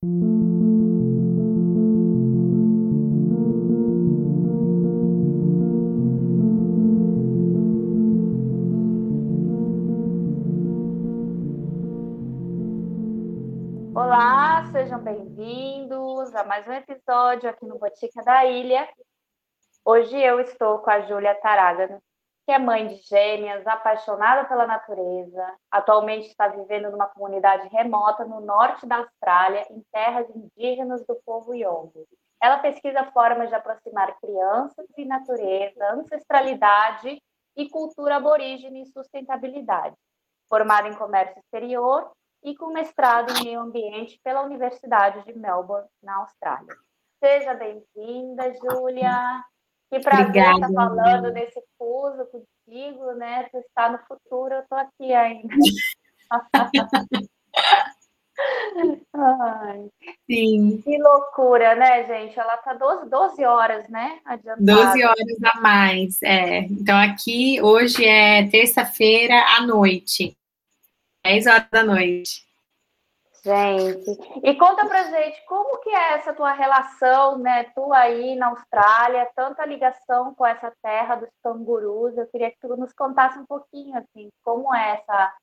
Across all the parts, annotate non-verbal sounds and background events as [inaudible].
Olá, sejam bem-vindos a mais um episódio aqui no Botica da Ilha. Hoje eu estou com a Júlia Taragano, que é mãe de gêmeas, apaixonada pela natureza, atualmente está vivendo numa comunidade remota no norte da Austrália, em terras indígenas do povo Yolngu. Ela pesquisa formas de aproximar crianças e natureza, ancestralidade e cultura aborígene e sustentabilidade. Formada em comércio exterior e com mestrado em meio ambiente pela Universidade de Melbourne, na Austrália. Seja bem-vinda, Júlia. Que prazer estar falando desse fuso contigo, né? Tu está no futuro, eu estou aqui ainda. [laughs] Ai, Sim. Que loucura, né, gente? Ela está 12, 12 horas, né? Adiantada. 12 horas a mais, é. Então, aqui, hoje é terça-feira à noite. 10 horas da noite. Gente, e conta pra gente como que é essa tua relação, né? Tu aí na Austrália, tanta ligação com essa terra dos cangurus. Eu queria que tu nos contasse um pouquinho, assim, como é essa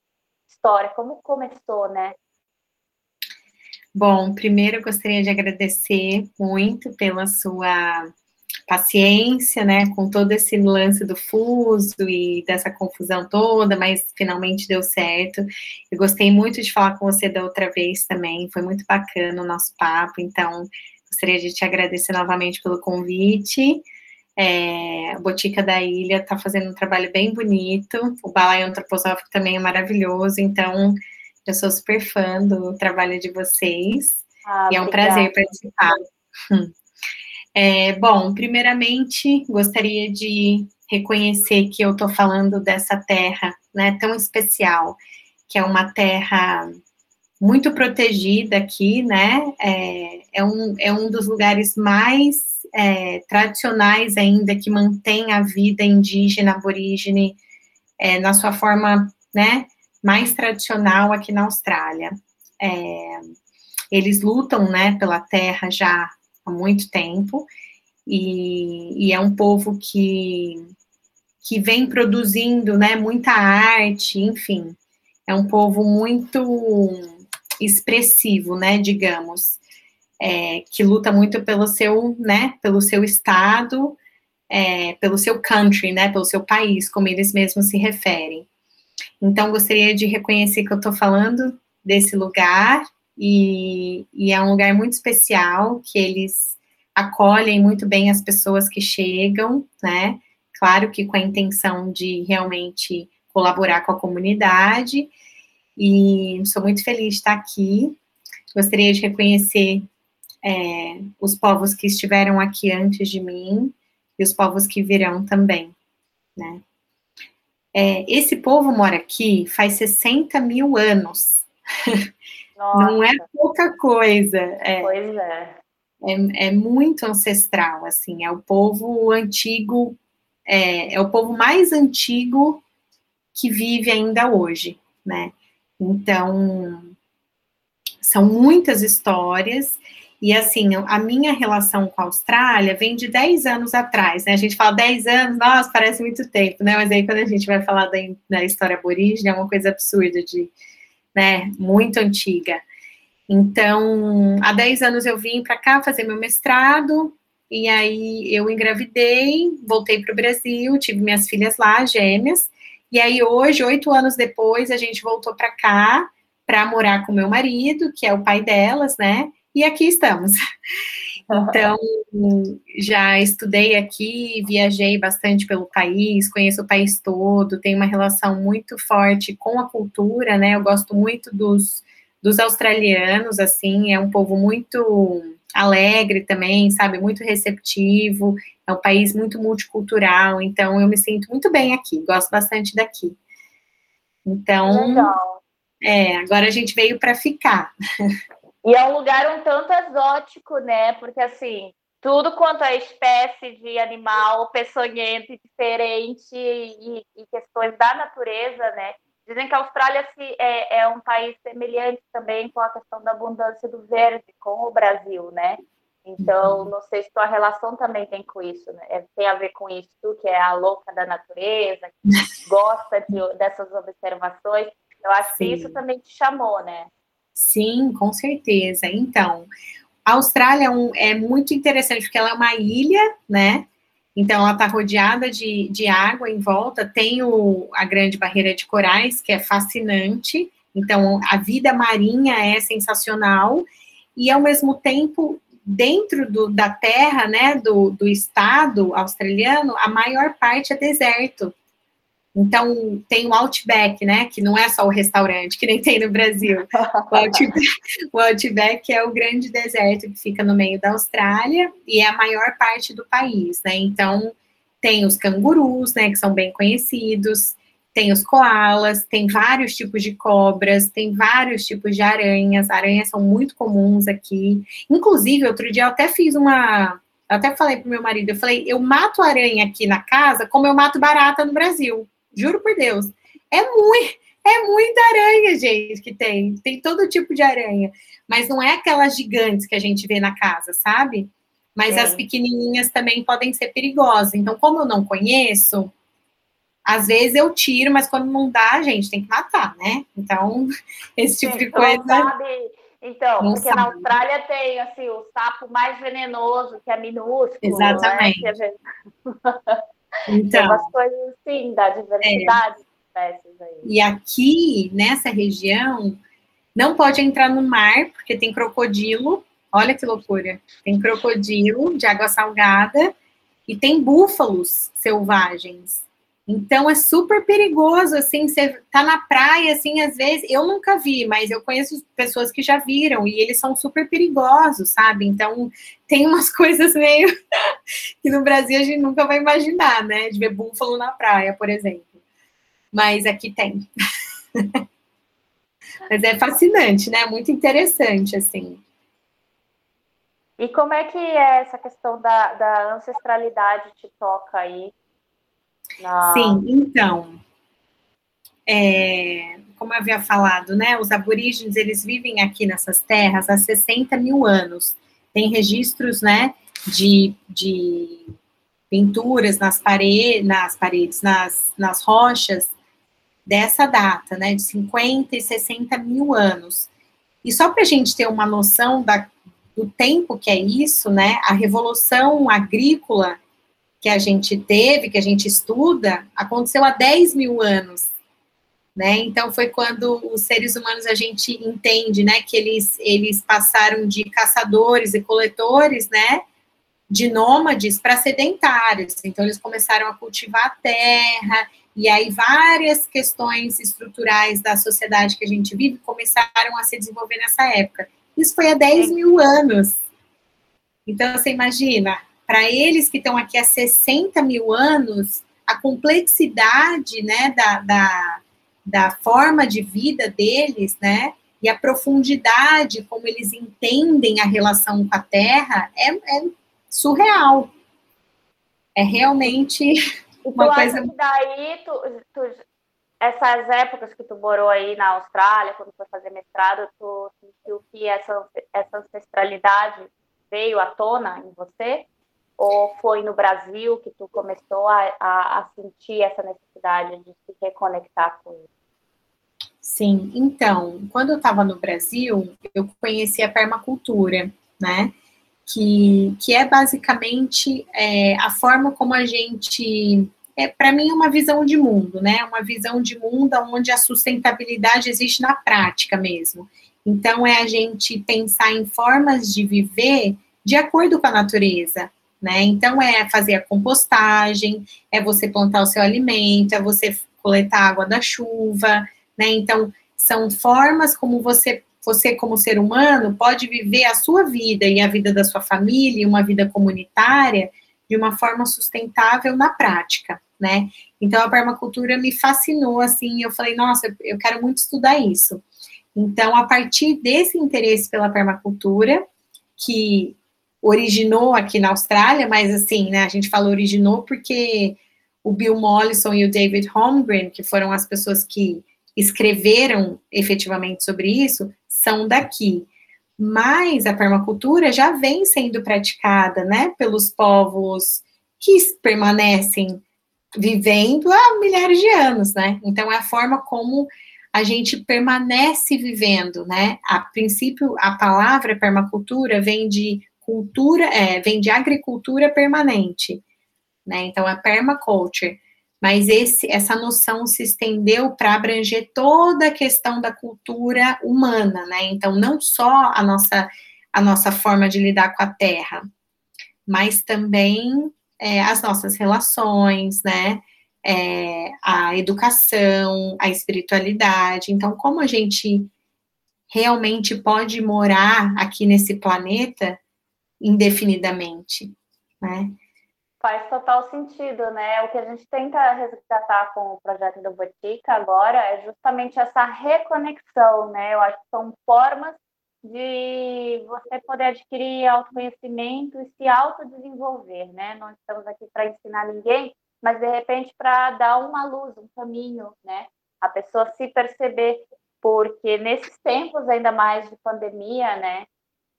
história, como começou, né? Bom, primeiro eu gostaria de agradecer muito pela sua paciência, né, com todo esse lance do fuso e dessa confusão toda, mas finalmente deu certo. Eu gostei muito de falar com você da outra vez também, foi muito bacana o nosso papo, então gostaria de te agradecer novamente pelo convite. É, a Botica da Ilha está fazendo um trabalho bem bonito, o Balaio Antroposófico também é maravilhoso, então eu sou super fã do trabalho de vocês ah, e é um obrigada. prazer participar. Hum. [laughs] É, bom, primeiramente, gostaria de reconhecer que eu estou falando dessa terra né, tão especial, que é uma terra muito protegida aqui, né? É, é, um, é um dos lugares mais é, tradicionais ainda que mantém a vida indígena aborígene é, na sua forma, né, mais tradicional aqui na Austrália. É, eles lutam, né, pela terra já há muito tempo, e, e é um povo que, que vem produzindo né, muita arte, enfim, é um povo muito expressivo, né, digamos, é, que luta muito pelo seu, né, pelo seu estado, é, pelo seu country, né, pelo seu país, como eles mesmos se referem. Então, gostaria de reconhecer que eu estou falando desse lugar e, e é um lugar muito especial que eles acolhem muito bem as pessoas que chegam, né? Claro que com a intenção de realmente colaborar com a comunidade. E sou muito feliz de estar aqui. Gostaria de reconhecer é, os povos que estiveram aqui antes de mim e os povos que virão também, né? É, esse povo mora aqui faz 60 mil anos. [laughs] Nossa. Não é pouca coisa. É, pois é. é. É, muito ancestral, assim, é o povo antigo, é, é o povo mais antigo que vive ainda hoje, né? Então, são muitas histórias, e assim, a minha relação com a Austrália vem de 10 anos atrás, né? A gente fala 10 anos, nossa, parece muito tempo, né? Mas aí quando a gente vai falar da, da história aborígene, é uma coisa absurda de né, muito antiga. Então, há 10 anos eu vim para cá fazer meu mestrado, e aí eu engravidei, voltei para o Brasil, tive minhas filhas lá, gêmeas, e aí hoje, oito anos depois, a gente voltou para cá para morar com meu marido, que é o pai delas, né? E aqui estamos. Então, já estudei aqui, viajei bastante pelo país, conheço o país todo, tenho uma relação muito forte com a cultura, né? Eu gosto muito dos, dos australianos, assim, é um povo muito alegre também, sabe? Muito receptivo, é um país muito multicultural, então eu me sinto muito bem aqui, gosto bastante daqui. Então, Legal. é, agora a gente veio para ficar. E é um lugar um tanto exótico, né? Porque assim, tudo quanto é espécie de animal peçonhento e diferente e, e, questões da natureza, né? Dizem que a Austrália é, é um país semelhante também com a questão da abundância do verde com o Brasil, né? Então, uhum. não sei se tua relação também tem com isso, né? É, tem a ver com isso, tu que é a louca da natureza, que [laughs] gosta de, dessas observações. Eu acho Sim. que isso também te chamou, né? Sim, com certeza. Então, a Austrália é, um, é muito interessante porque ela é uma ilha, né? Então, ela está rodeada de, de água em volta, tem o, a grande barreira de corais, que é fascinante. Então, a vida marinha é sensacional. E, ao mesmo tempo, dentro do, da terra, né, do, do estado australiano, a maior parte é deserto. Então, tem o Outback, né? Que não é só o restaurante, que nem tem no Brasil. O Outback, o Outback, é o grande deserto que fica no meio da Austrália e é a maior parte do país, né? Então, tem os cangurus, né? Que são bem conhecidos. Tem os koalas, tem vários tipos de cobras, tem vários tipos de aranhas. Aranhas são muito comuns aqui. Inclusive, outro dia eu até fiz uma. Eu até falei pro meu marido, eu falei, eu mato aranha aqui na casa como eu mato barata no Brasil. Juro por Deus. É muito, é muita aranha, gente, que tem. Tem todo tipo de aranha. Mas não é aquelas gigantes que a gente vê na casa, sabe? Mas é. as pequenininhas também podem ser perigosas. Então, como eu não conheço, às vezes eu tiro, mas quando não dá, gente, tem que matar, né? Então, [laughs] esse tipo Sim, de coisa. Então, não porque sabe. na Austrália tem assim, o sapo mais venenoso, que é minúsculo. Exatamente. Né? [laughs] Então, Tem umas coisas assim, da diversidade é. de espécies aí. E aqui, nessa região, não pode entrar no mar, porque tem crocodilo. Olha que loucura. Tem crocodilo de água salgada e tem búfalos selvagens. Então é super perigoso, assim, você tá na praia, assim, às vezes, eu nunca vi, mas eu conheço pessoas que já viram, e eles são super perigosos, sabe? Então tem umas [laughs] coisas meio que no Brasil a gente nunca vai imaginar, né? De ver búfalo na praia, por exemplo. Mas aqui tem. [laughs] mas é fascinante, né? Muito interessante, assim. E como é que é essa questão da, da ancestralidade te toca aí? Ah. Sim, então, é, como eu havia falado, né, os aborígenes, eles vivem aqui nessas terras há 60 mil anos. Tem registros, né, de, de pinturas nas, pare nas paredes, nas, nas rochas, dessa data, né, de 50 e 60 mil anos. E só para a gente ter uma noção da, do tempo que é isso, né, a revolução agrícola que a gente teve, que a gente estuda, aconteceu há 10 mil anos. Né? Então foi quando os seres humanos a gente entende, né, que eles eles passaram de caçadores e coletores, né, de nômades para sedentários. Então eles começaram a cultivar a terra e aí várias questões estruturais da sociedade que a gente vive começaram a se desenvolver nessa época. Isso foi há 10 mil anos. Então você imagina, para eles que estão aqui há 60 mil anos, a complexidade né, da, da, da forma de vida deles, né, e a profundidade como eles entendem a relação com a Terra é, é surreal. É realmente uma coisa. Que daí, tu, tu, essas épocas que tu morou aí na Austrália, quando foi fazer mestrado, tu sentiu que essa, essa ancestralidade veio à tona em você? Ou foi no Brasil que tu começou a, a, a sentir essa necessidade de se reconectar com isso? Sim, então, quando eu estava no Brasil, eu conheci a permacultura, né? Que, que é basicamente é, a forma como a gente. É, para mim, uma visão de mundo, né? Uma visão de mundo onde a sustentabilidade existe na prática mesmo. Então, é a gente pensar em formas de viver de acordo com a natureza, né? Então é fazer a compostagem, é você plantar o seu alimento, é você coletar água da chuva, né? Então são formas como você você como ser humano pode viver a sua vida e a vida da sua família, uma vida comunitária de uma forma sustentável na prática, né? Então a permacultura me fascinou assim, eu falei, nossa, eu quero muito estudar isso. Então, a partir desse interesse pela permacultura, que originou aqui na Austrália, mas assim, né, a gente fala originou porque o Bill Mollison e o David Holmgren, que foram as pessoas que escreveram efetivamente sobre isso são daqui. Mas a permacultura já vem sendo praticada, né, pelos povos que permanecem vivendo há milhares de anos, né? Então é a forma como a gente permanece vivendo, né? A princípio, a palavra permacultura vem de cultura, é, vem de agricultura permanente, né? Então é permaculture. Mas esse, essa noção se estendeu para abranger toda a questão da cultura humana, né? Então não só a nossa a nossa forma de lidar com a terra, mas também é, as nossas relações, né? é, a educação, a espiritualidade. Então, como a gente realmente pode morar aqui nesse planeta indefinidamente, né? Faz total sentido, né? O que a gente tenta resgatar com o projeto do Botica agora é justamente essa reconexão, né? Eu acho que são formas de você poder adquirir autoconhecimento e se autodesenvolver, né? Não estamos aqui para ensinar ninguém, mas de repente para dar uma luz, um caminho, né? A pessoa se perceber, porque nesses tempos ainda mais de pandemia, né?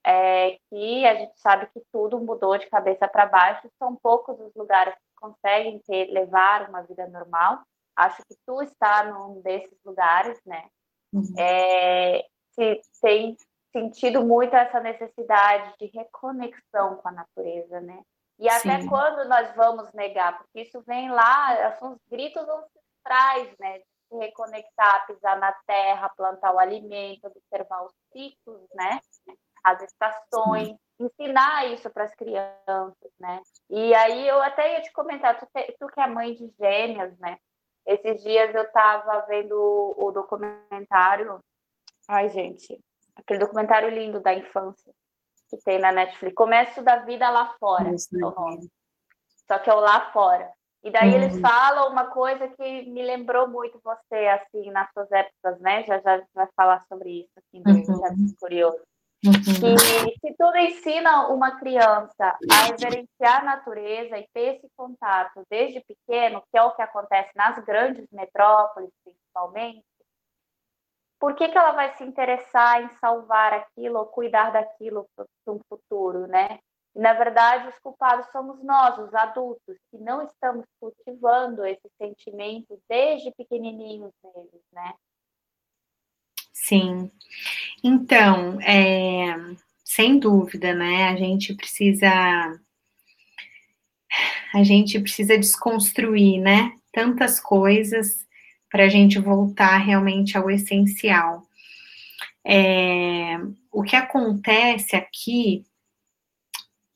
É, que a gente sabe que tudo mudou de cabeça para baixo, são poucos os lugares que conseguem ter, levar uma vida normal. Acho que tu está num desses lugares, né? Uhum. É, se tem sentido muito essa necessidade de reconexão com a natureza, né? E até Sim. quando nós vamos negar? Porque isso vem lá, são os gritos ancestrais, né? De se reconectar, pisar na terra, plantar o alimento, observar os ciclos, né? As estações, ensinar isso para as crianças, né? E aí eu até ia te comentar, tu, tu que é mãe de gêmeas, né? Esses dias eu estava vendo o, o documentário. Ai, gente, aquele documentário lindo da infância que tem na Netflix. Começo da vida lá fora, Isso, é o nome. Só que é o lá fora. E daí uhum. eles falam uma coisa que me lembrou muito você, assim, nas suas épocas, né? Já já vai falar sobre isso aqui no uhum. Curioso. Uhum. Se tudo ensina uma criança a reverenciar a natureza e ter esse contato desde pequeno, que é o que acontece nas grandes metrópoles, principalmente, por que, que ela vai se interessar em salvar aquilo ou cuidar daquilo para um futuro, né? E, na verdade, os culpados somos nós, os adultos, que não estamos cultivando esse sentimento desde pequenininhos neles, né? Sim. Então, é, sem dúvida, né? A gente precisa a gente precisa desconstruir, né? Tantas coisas para a gente voltar realmente ao essencial. É, o que acontece aqui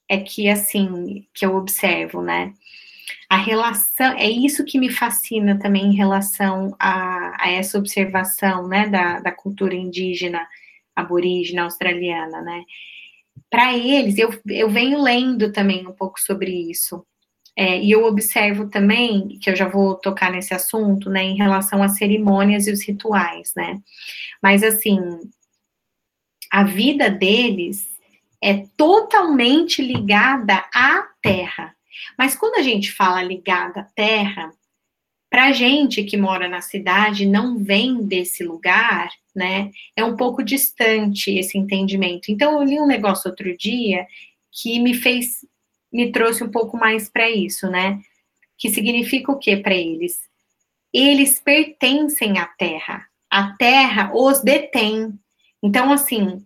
é que, assim, que eu observo, né? A relação, é isso que me fascina também em relação a, a essa observação, né, da, da cultura indígena, aborígena, australiana, né? Para eles, eu, eu venho lendo também um pouco sobre isso, é, e eu observo também, que eu já vou tocar nesse assunto, né, em relação às cerimônias e os rituais, né? Mas, assim, a vida deles é totalmente ligada à terra. Mas quando a gente fala ligada à terra, para gente que mora na cidade, não vem desse lugar, né? É um pouco distante esse entendimento. Então, eu li um negócio outro dia que me fez me trouxe um pouco mais para isso, né? Que significa o que para eles? Eles pertencem à Terra. A Terra os detém. Então, assim,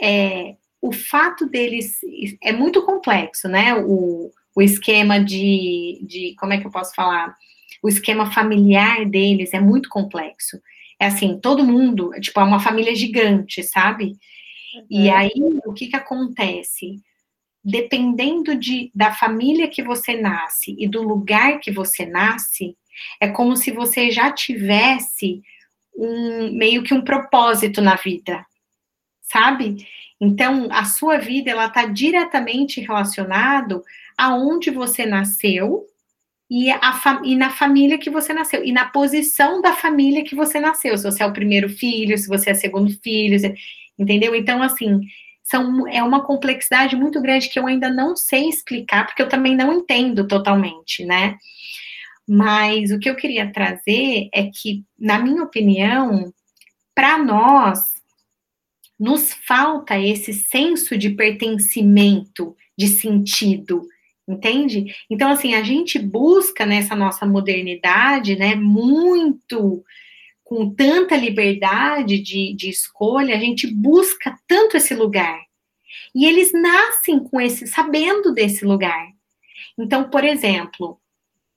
é, o fato deles é muito complexo, né? O, o esquema de, de, como é que eu posso falar? O esquema familiar deles é muito complexo. É assim, todo mundo, tipo, é uma família gigante, sabe? Uhum. E aí, o que que acontece? dependendo de, da família que você nasce e do lugar que você nasce, é como se você já tivesse um meio que um propósito na vida, sabe? Então, a sua vida ela está diretamente relacionado aonde você nasceu e, a, e na família que você nasceu e na posição da família que você nasceu. Se você é o primeiro filho, se você é o segundo filho, entendeu? Então, assim, são, é uma complexidade muito grande que eu ainda não sei explicar, porque eu também não entendo totalmente, né? Mas o que eu queria trazer é que, na minha opinião, para nós, nos falta esse senso de pertencimento, de sentido, entende? Então, assim, a gente busca nessa nossa modernidade, né, muito, com tanta liberdade de, de escolha, a gente busca tanto esse lugar. E eles nascem com esse, sabendo desse lugar. Então, por exemplo,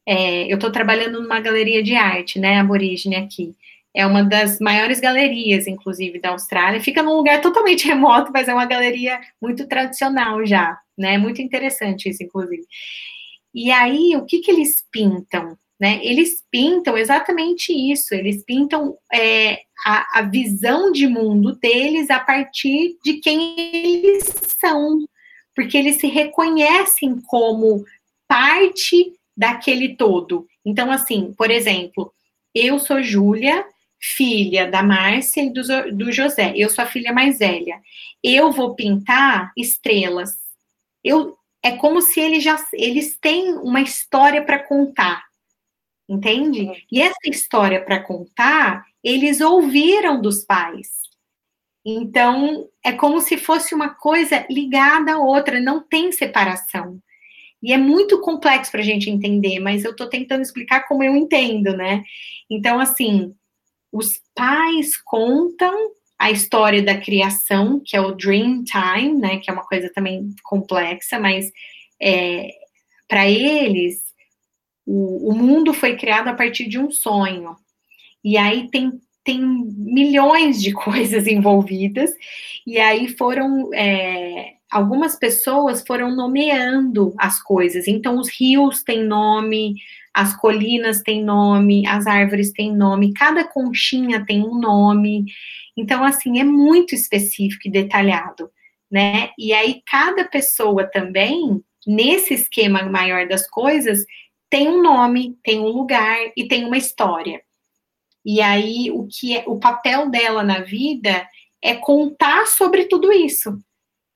é, eu estou trabalhando numa galeria de arte, né, aborígene aqui. É uma das maiores galerias, inclusive, da Austrália. Fica num lugar totalmente [laughs] remoto, mas é uma galeria muito tradicional já, né? Muito interessante isso, inclusive. E aí, o que que eles pintam? Né? Eles pintam exatamente isso, eles pintam é, a, a visão de mundo deles a partir de quem eles são, porque eles se reconhecem como parte daquele todo. Então, assim, por exemplo, eu sou Júlia, filha da Márcia e do, do José. Eu sou a filha mais velha. Eu vou pintar estrelas. Eu é como se eles já eles têm uma história para contar. Entende? E essa história para contar, eles ouviram dos pais. Então, é como se fosse uma coisa ligada à outra, não tem separação. E é muito complexo para a gente entender, mas eu estou tentando explicar como eu entendo, né? Então, assim, os pais contam a história da criação, que é o Dream Time, né? Que é uma coisa também complexa, mas é, para eles o, o, mundo foi criado a partir de um sonho. E aí tem, tem milhões de [laughs] coisas envolvidas, e aí foram. É, algumas pessoas foram nomeando as coisas. Então, os rios têm nome, as colinas têm nome, as árvores têm nome, cada conchinha tem um nome. Então, assim, é muito específico e detalhado, né? E aí, cada pessoa também, nesse esquema maior das coisas, tem um nome, tem um lugar e tem uma história. E aí, o que é o papel dela na vida é contar sobre tudo isso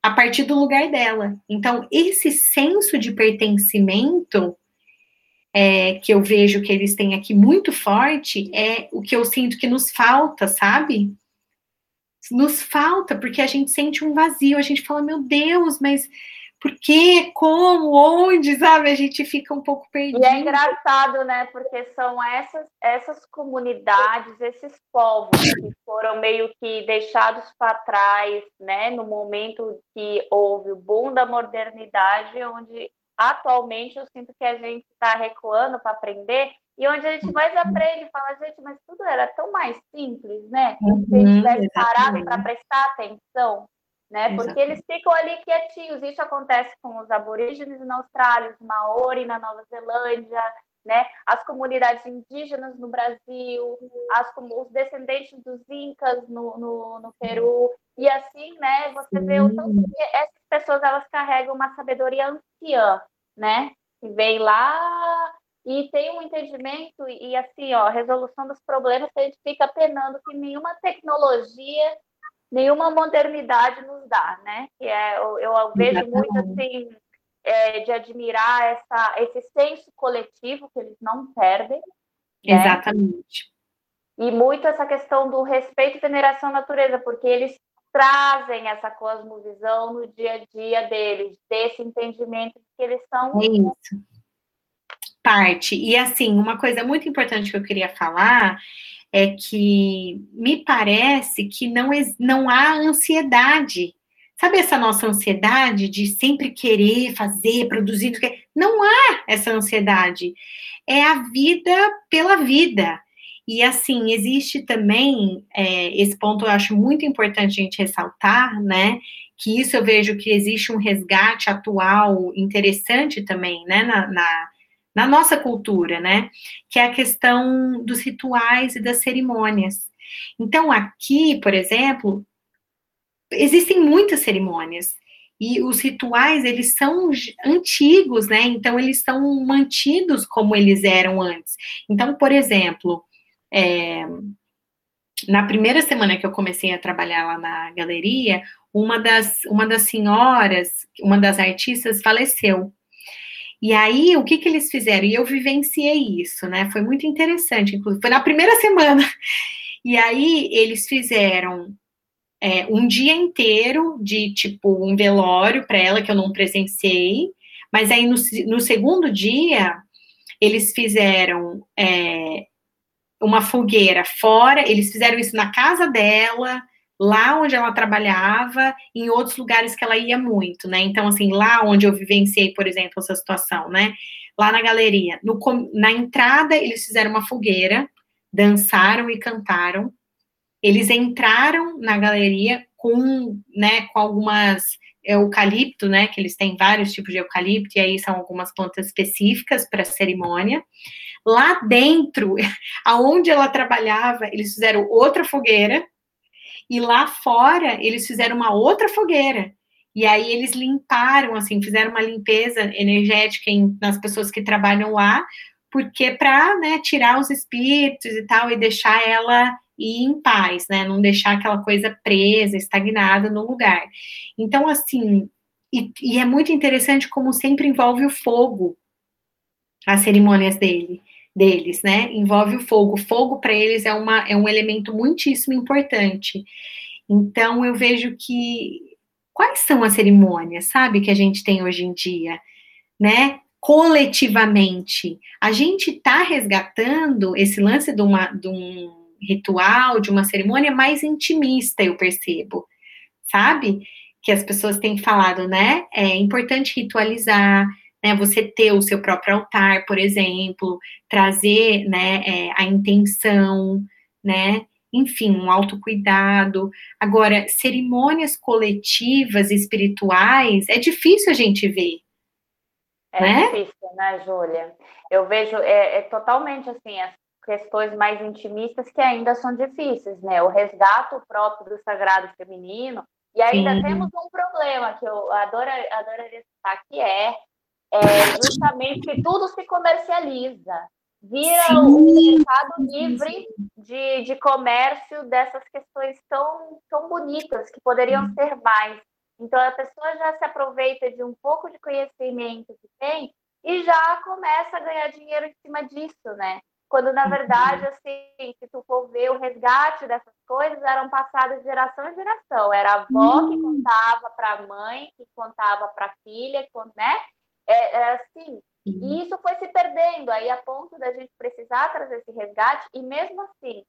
a partir do lugar dela. Então, esse senso de pertencimento é, que eu vejo que eles têm aqui muito forte é o que eu sinto que nos falta, sabe? Nos falta, porque a gente sente um vazio, a gente fala, meu Deus, mas por quê? Como? Onde? Sabe? A gente fica um pouco perdido. E é engraçado, né? Porque são essas, essas comunidades, esses povos que foram meio que deixados para trás, né? No momento que houve o boom da modernidade, onde atualmente eu sinto que a gente está recuando para aprender e onde a gente mais aprende fala, gente, mas tudo era tão mais simples, né? Uhum, Se a gente tivesse parado para prestar atenção, né? Porque exatamente. eles ficam ali quietinhos. Isso acontece com os aborígenes na Austrália, os Maori na Nova Zelândia, né? As comunidades indígenas no Brasil, as, os descendentes dos incas no, no, no Peru. E assim, né, você vê o tanto que essas pessoas elas carregam uma sabedoria anciã, né? Que vem lá e tem um entendimento e assim, ó, resolução dos problemas que a gente fica penando que nenhuma tecnologia, nenhuma modernidade nos dá, né? Que é, eu, eu vejo muito assim é, de admirar essa, esse senso coletivo que eles não perdem. Né? Exatamente. E muito essa questão do respeito e veneração à natureza, porque eles trazem essa cosmovisão no dia a dia deles, desse entendimento que eles são. É isso. Parte. E assim, uma coisa muito importante que eu queria falar é que me parece que não, não há ansiedade. Sabe essa nossa ansiedade de sempre querer fazer, produzir? Não há essa ansiedade. É a vida pela vida. E assim, existe também é, esse ponto, eu acho muito importante a gente ressaltar, né? Que isso eu vejo que existe um resgate atual interessante também, né? Na, na, na nossa cultura, né? Que é a questão dos rituais e das cerimônias. Então, aqui, por exemplo, existem muitas cerimônias. E os rituais, eles são antigos, né? Então, eles são mantidos como eles eram antes. Então, por exemplo, é, na primeira semana que eu comecei a trabalhar lá na galeria, uma das, uma das senhoras, uma das artistas faleceu. E aí, o que, que eles fizeram? E eu vivenciei isso, né? Foi muito interessante, inclusive. Foi na primeira semana. [laughs] E aí, eles fizeram é, um dia inteiro de, tipo, um velório para ela, que eu não presenciei. Mas aí, no, no segundo dia, eles fizeram é, uma fogueira fora, eles fizeram isso na casa dela, lá onde ela trabalhava, em outros lugares que ela ia muito, né? Então, assim, lá onde eu vivenciei, por exemplo, essa situação, né? Lá na galeria, no, na entrada, eles fizeram uma fogueira, dançaram e cantaram. Eles entraram na galeria com, né, com algumas eucalipto, né, que eles têm vários tipos de eucalipto, e aí são algumas plantas específicas para a cerimônia. Lá dentro, [laughs] aonde ela trabalhava, eles fizeram outra fogueira, e lá fora, eles fizeram uma outra fogueira. E aí eles limparam, assim, fizeram uma limpeza energética em, nas pessoas que trabalham lá, porque para né, tirar os espíritos e tal, e deixar ela ir em paz, né? Não deixar aquela coisa presa, estagnada no lugar. Então, assim, e, e é muito interessante como sempre envolve o fogo as cerimônias dele deles, né? Envolve o fogo. Fogo para eles é, uma, é um elemento muitíssimo importante. Então eu vejo que quais são as cerimônias, sabe, que a gente tem hoje em dia, né? Coletivamente, a gente está resgatando esse lance de, uma, de um ritual, de uma cerimônia mais intimista, eu percebo, sabe? Que as pessoas têm falado, né? É importante ritualizar, né, você ter o seu próprio altar, por exemplo, trazer, né, é, a intenção, né, enfim, um autocuidado. Agora, cerimônias coletivas espirituais, é difícil a gente ver. É né? difícil, né, Júlia? Eu vejo, é, é, totalmente assim, as questões mais intimistas que ainda são difíceis, né? O resgate próprio do sagrado feminino, e ainda Sim. temos um problema que eu adoro, adoraria citar, que é é [laughs] justamente que tudo se comercializa. Vira sim, um mercado livre de, de comércio dessas questões tão, tão bonitas, que poderiam ser mais. Então, a pessoa já se aproveita de um pouco de conhecimento que tem e já começa a ganhar dinheiro em cima disso, né? Quando, na verdade, assim, se tu for ver o resgate dessas coisas, eram passadas de geração em geração. Era a avó que contava para a mãe, que contava para a filha, né? É, é assim, e isso foi se perdendo, aí a ponto da gente precisar trazer esse resgate, e mesmo assim,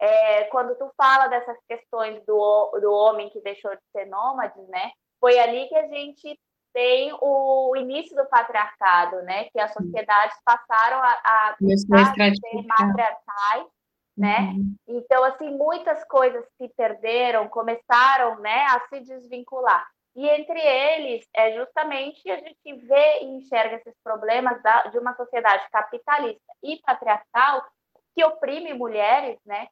é, quando tu fala dessas questões do, do homem que deixou de ser nômade, né, foi ali que a gente tem o início do patriarcado, né, que as sociedades passaram a, a, a ser matriarcais, né? Uhum. Então, assim, muitas coisas se perderam, começaram, né, a se desvincular. E entre eles, é justamente a gente vê e enxerga esses problemas da, de uma sociedade capitalista e patriarcal que oprime mulheres, né?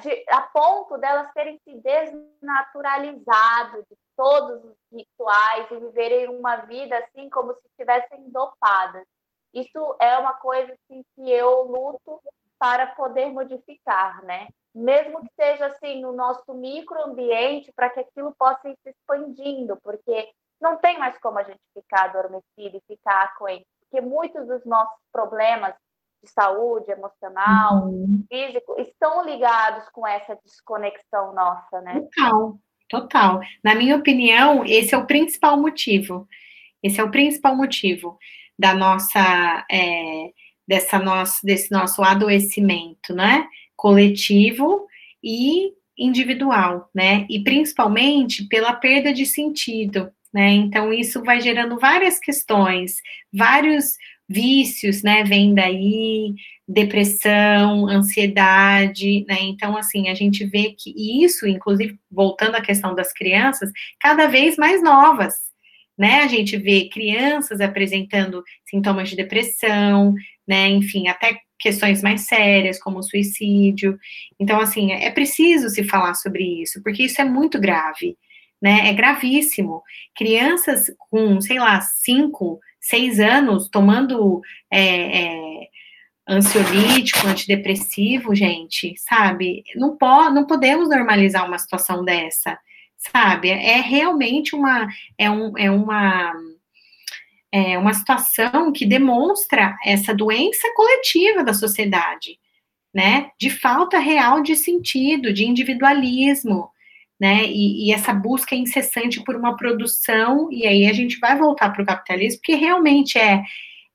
De, a ponto delas terem se desnaturalizado de todos os rituais e viverem uma vida assim como se estivessem dopadas. Isso é uma coisa assim, que eu luto para poder modificar, né? Mesmo que seja assim no nosso microambiente, para que aquilo possa ir se expandindo, porque não tem mais como a gente ficar adormecido e ficar com ele, porque muitos dos nossos problemas de saúde emocional, uhum. físico, estão ligados com essa desconexão nossa, né? Total, total. Na minha opinião, esse é o principal motivo. Esse é o principal motivo da nossa, é, dessa nossa, desse nosso adoecimento, né? Coletivo e individual, né? E principalmente pela perda de sentido, né? Então isso vai gerando várias questões, vários vícios, né? Vem daí depressão, ansiedade, né? Então assim a gente vê que isso, inclusive voltando à questão das crianças, cada vez mais novas, né? A gente vê crianças apresentando sintomas de depressão, né? Enfim, até questões mais sérias, como suicídio. Então, assim, é preciso se falar sobre isso, porque isso é muito grave, né? É gravíssimo. Crianças com, sei lá, cinco, seis anos tomando é, é, ansiolítico, antidepressivo, gente, sabe? Não, po não podemos normalizar uma situação dessa, sabe? É realmente uma, é, um, é uma é, uma situação que demonstra essa doença coletiva da sociedade, né? De falta real de sentido, de individualismo, né? E, e, essa busca incessante por uma produção, e aí a gente vai voltar para o capitalismo, que realmente é,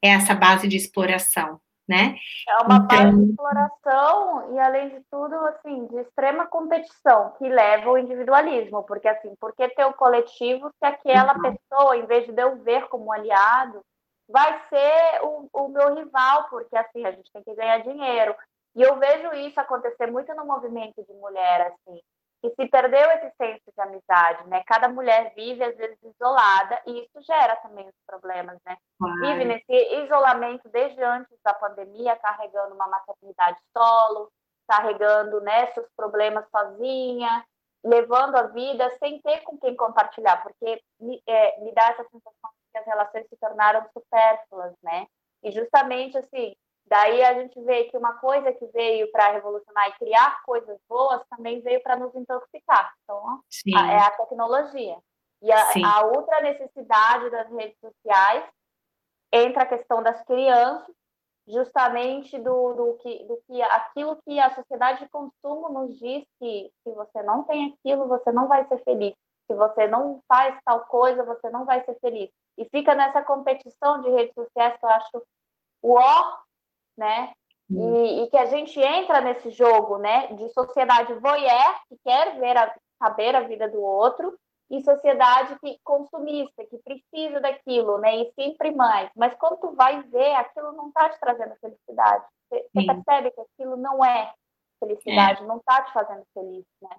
é essa base de exploração, né? É uma então... exploração e, além de tudo, assim, de extrema competição, que leva ao individualismo, porque, assim, por que ter o coletivo se aquela uhum. pessoa, em vez de eu ver como aliado, vai ser o, o meu rival, porque, assim, a gente tem que ganhar dinheiro. E eu vejo isso acontecer muito no movimento de mulher, assim, que se perdeu esse senso de amizade, né? Cada mulher vive às vezes isolada e isso gera também os problemas, né? Vive nesse isolamento desde antes da pandemia, carregando uma maternidade solo, carregando né, seus problemas sozinha, levando a vida sem ter com quem compartilhar, porque me, é, me dá essa sensação de que as relações se tornaram supérfluas, né? E justamente assim, Daí a gente vê que uma coisa que veio para revolucionar e criar coisas boas também veio para nos intoxicar. Então, a, é a tecnologia. E a, a, outra necessidade das redes sociais entra a questão das crianças, justamente do, do, que, do que aquilo que a sociedade de consumo nos diz que se você não tem aquilo, você não vai ser feliz. Se você não faz tal coisa, você não vai ser feliz. E fica nessa competição de redes sociais que eu acho o ó né? E, e, que a gente entra nesse jogo, né, de sociedade voyeur, que quer ver a, saber a vida do outro, e sociedade que consumista, que precisa daquilo, né, e sempre mais. Mas quando tu vai ver, aquilo não está te trazendo felicidade. Você, você percebe que aquilo não é felicidade, é. não está te fazendo feliz, né?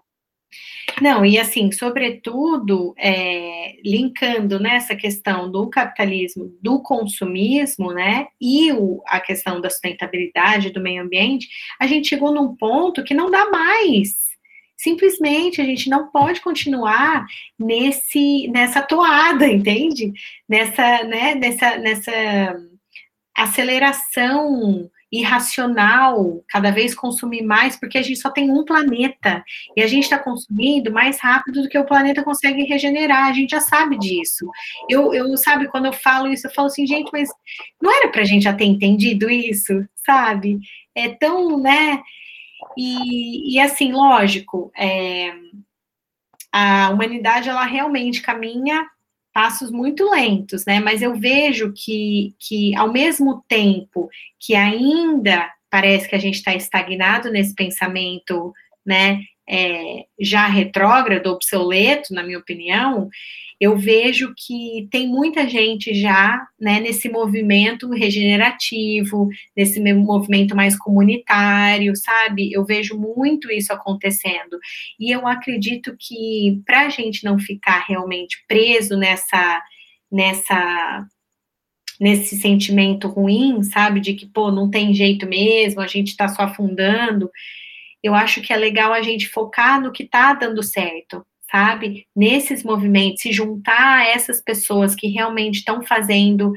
Não, e assim, sobretudo, é, linkando nessa né, questão do capitalismo, do consumismo, né, e o, a questão da sustentabilidade do meio ambiente, a gente chegou num ponto que não dá mais. Simplesmente a gente não pode continuar nesse nessa toada, [laughs] entende? Nessa, né, nessa, nessa aceleração irracional cada vez consumir mais, porque a gente só tem um planeta e a gente está consumindo mais rápido do que o planeta consegue regenerar. A gente já sabe disso. Eu, eu sabe, quando eu falo isso, eu falo assim, gente, mas não era para a gente já ter entendido isso, sabe? É tão, né? E, e assim, lógico, é, a humanidade ela realmente caminha passos muito lentos, né? Mas eu vejo que, que ao mesmo tempo que ainda parece que a gente está estagnado nesse pensamento, né? É, já retrógrado, obsoleto, na minha opinião, eu vejo que tem muita gente já né, nesse movimento regenerativo, nesse movimento mais comunitário, sabe? Eu vejo muito isso acontecendo. E eu acredito que para a gente não ficar realmente preso nessa, nessa nesse sentimento ruim, sabe, de que, pô, não tem jeito mesmo, a gente está só afundando, eu acho que é legal a gente focar no que está dando certo, sabe? Nesses movimentos, se juntar a essas pessoas que realmente estão fazendo.